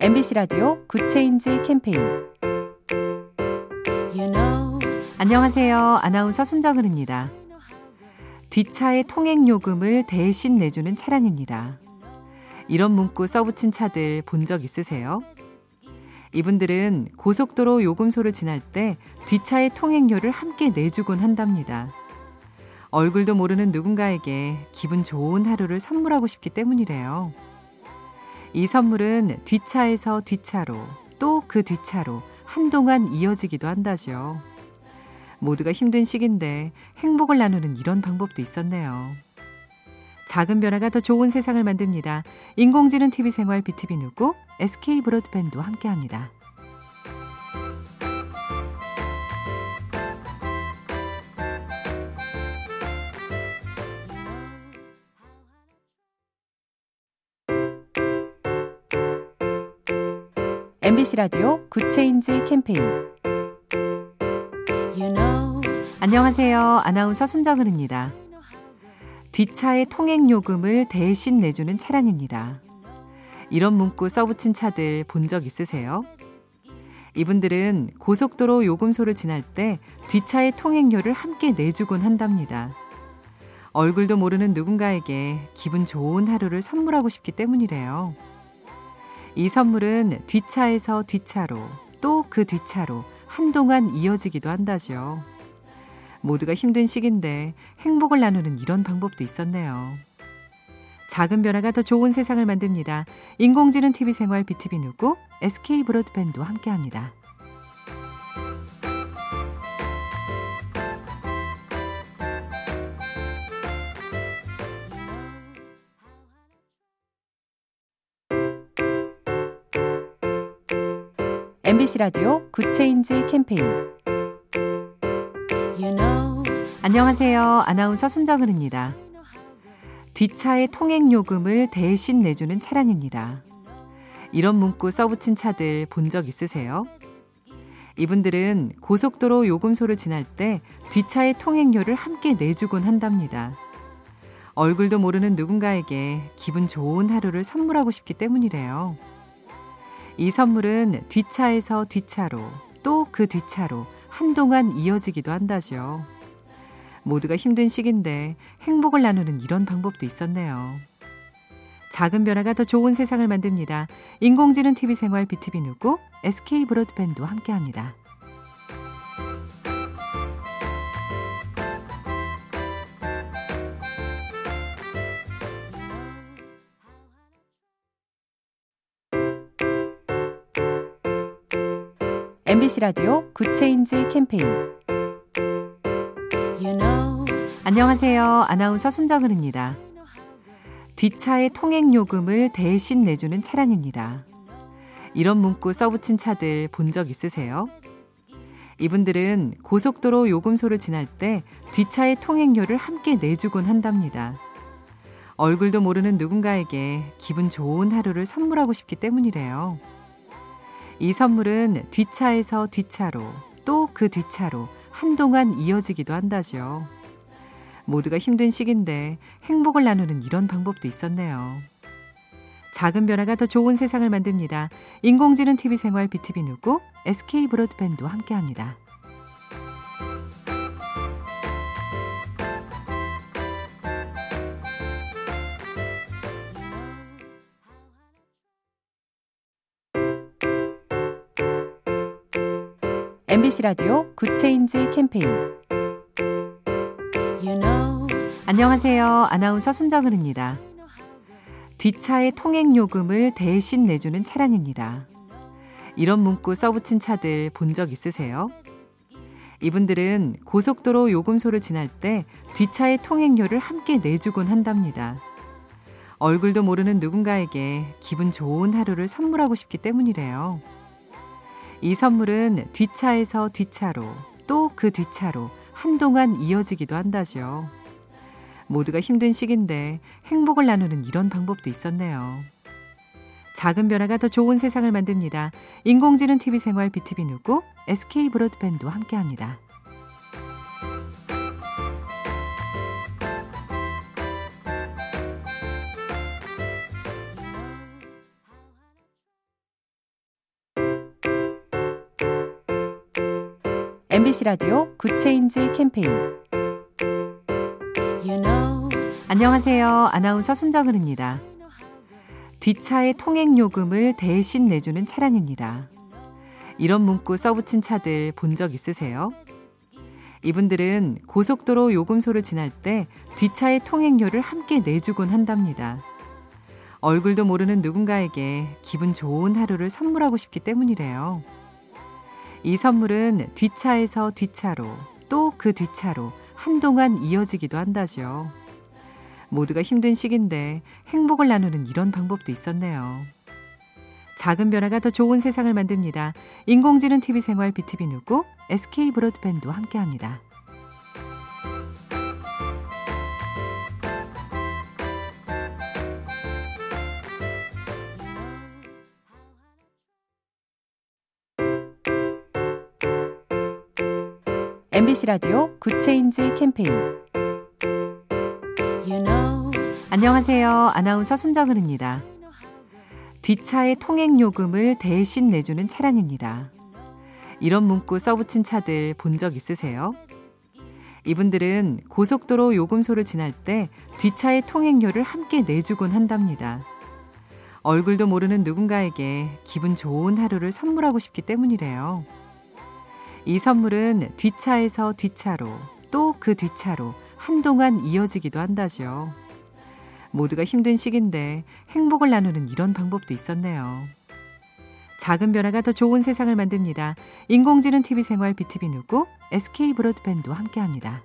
MBC 라디오 Good Change 캠페인 You know 안녕하세요. 아나운서 손정은입니다. 뒷차의 통행 요금을 대신 내주는 차량입니다. 이런 문구 써붙인 차들 본 적 있으세요? 이분들은 고속도로 요금소를 지날 때 뒷차의 통행료를 함께 내주곤 한답니다. 얼굴도 모르는 누군가에게 기분 좋은 하루를 선물하고 싶기 때문이래요. 이 선물은 뒷차에서 뒷차로 또 그 뒷차로 한동안 이어지기도 한다죠. 모두가 힘든 시기인데 행복을 나누는 이런 방법도 있었네요. 작은 변화가 더 좋은 세상을 만듭니다. 인공지능 TV 생활 BTV 누구 SK 브로드밴드와 함께합니다. MBC 라디오 Good Change 캠페인 You know 안녕하세요. 아나운서 손정은입니다. 뒷차의 통행 요금을 대신 내주는 차량입니다. 이런 문구 써붙인 차들 본 적 있으세요? 이분들은 고속도로 요금소를 지날 때 뒷차의 통행료를 함께 내주곤 한답니다. 얼굴도 모르는 누군가에게 기분 좋은 하루를 선물하고 싶기 때문이래요. 이 선물은 뒷차에서 뒷차로 또 그 뒷차로 한동안 이어지기도 한다죠. 모두가 힘든 시기인데 행복을 나누는 이런 방법도 있었네요. 작은 변화가 더 좋은 세상을 만듭니다. 인공지능 TV 생활 BTV 누구 SK 브로드밴드와 함께합니다. MBC 라디오 Good Change 캠페인 You know 안녕하세요. 아나운서 손정은입니다. 뒷차의 통행 요금을 대신 내주는 차량입니다. 이런 문구 써붙인 차들 본 적 있으세요? 이분들은 고속도로 요금소를 지날 때 뒷차의 통행료를 함께 내주곤 한답니다. 얼굴도 모르는 누군가에게 기분 좋은 하루를 선물하고 싶기 때문이래요. 이 선물은 뒷차에서 뒷차로 또 그 뒷차로 한동안 이어지기도 한다죠. 모두가 힘든 시기인데 행복을 나누는 이런 방법도 있었네요. 작은 변화가 더 좋은 세상을 만듭니다. 인공지능 TV 생활 BTV 누구 SK 브로드밴드와 함께합니다. MBC 라디오 Good Change 캠페인 You know 안녕하세요. 아나운서 손정은입니다. 뒷차의 통행 요금을 대신 내주는 차량입니다. 이런 문구 써붙인 차들 본 적 있으세요? 이분들은 고속도로 요금소를 지날 때 뒷차의 통행료를 함께 내주곤 한답니다. 얼굴도 모르는 누군가에게 기분 좋은 하루를 선물하고 싶기 때문이래요. 이 선물은 뒷차에서 뒷차로 또 그 뒷차로 한동안 이어지기도 한다죠. 모두가 힘든 시기인데 행복을 나누는 이런 방법도 있었네요. 작은 변화가 더 좋은 세상을 만듭니다. 인공지능 TV 생활 BTV 누구 SK 브로드밴드와 함께합니다. MBC 라디오 Good Change 캠페인 You know 안녕하세요. 아나운서 손정은입니다. 뒷차의 통행 요금을 대신 내주는 차량입니다. 이런 문구 써붙인 차들 본 적 있으세요? 이분들은 고속도로 요금소를 지날 때 뒷차의 통행료를 함께 내주곤 한답니다. 얼굴도 모르는 누군가에게 기분 좋은 하루를 선물하고 싶기 때문이래요. 이 선물은 뒷차에서 뒷차로 또 그 뒷차로 한동안 이어지기도 한다죠. 모두가 힘든 시기인데 행복을 나누는 이런 방법도 있었네요. 작은 변화가 더 좋은 세상을 만듭니다. 인공지능 TV 생활 BTV 누구 SK 브로드밴드와 함께합니다. MBC 라디오 Good Change 캠페인 You know 안녕하세요. 아나운서 손정은입니다. 뒷차의 통행 요금을 대신 내주는 차량입니다. 이런 문구 써붙인 차들 본 적 있으세요? 이분들은 고속도로 요금소를 지날 때 뒷차의 통행료를 함께 내주곤 한답니다. 얼굴도 모르는 누군가에게 기분 좋은 하루를 선물하고 싶기 때문이래요. 이 선물은 뒷차에서 뒷차로 또 그 뒷차로 한동안 이어지기도 한다죠. 모두가 힘든 시기인데 행복을 나누는 이런 방법도 있었네요. 작은 변화가 더 좋은 세상을 만듭니다. 인공지능 TV 생활 BTV 누구 SK 브로드밴드와 함께합니다. MBC 라디오 Good Change 캠페인 You know 안녕하세요. 아나운서 손정은입니다. 뒷차의 통행 요금을 대신 내주는 차량입니다. 이런 문구 써붙인 차들 본 적 있으세요? 이분들은 고속도로 요금소를 지날 때 뒷차의 통행료를 함께 내주곤 한답니다. 얼굴도 모르는 누군가에게 기분 좋은 하루를 선물하고 싶기 때문이래요. 이 선물은 뒷차에서 뒷차로 또 그 뒷차로 한동안 이어지기도 한다죠. 모두가 힘든 시기인데 행복을 나누는 이런 방법도 있었네요. 작은 변화가 더 좋은 세상을 만듭니다. 인공지능 TV 생활 BTV 누구 SK 브로드밴드와 함께합니다.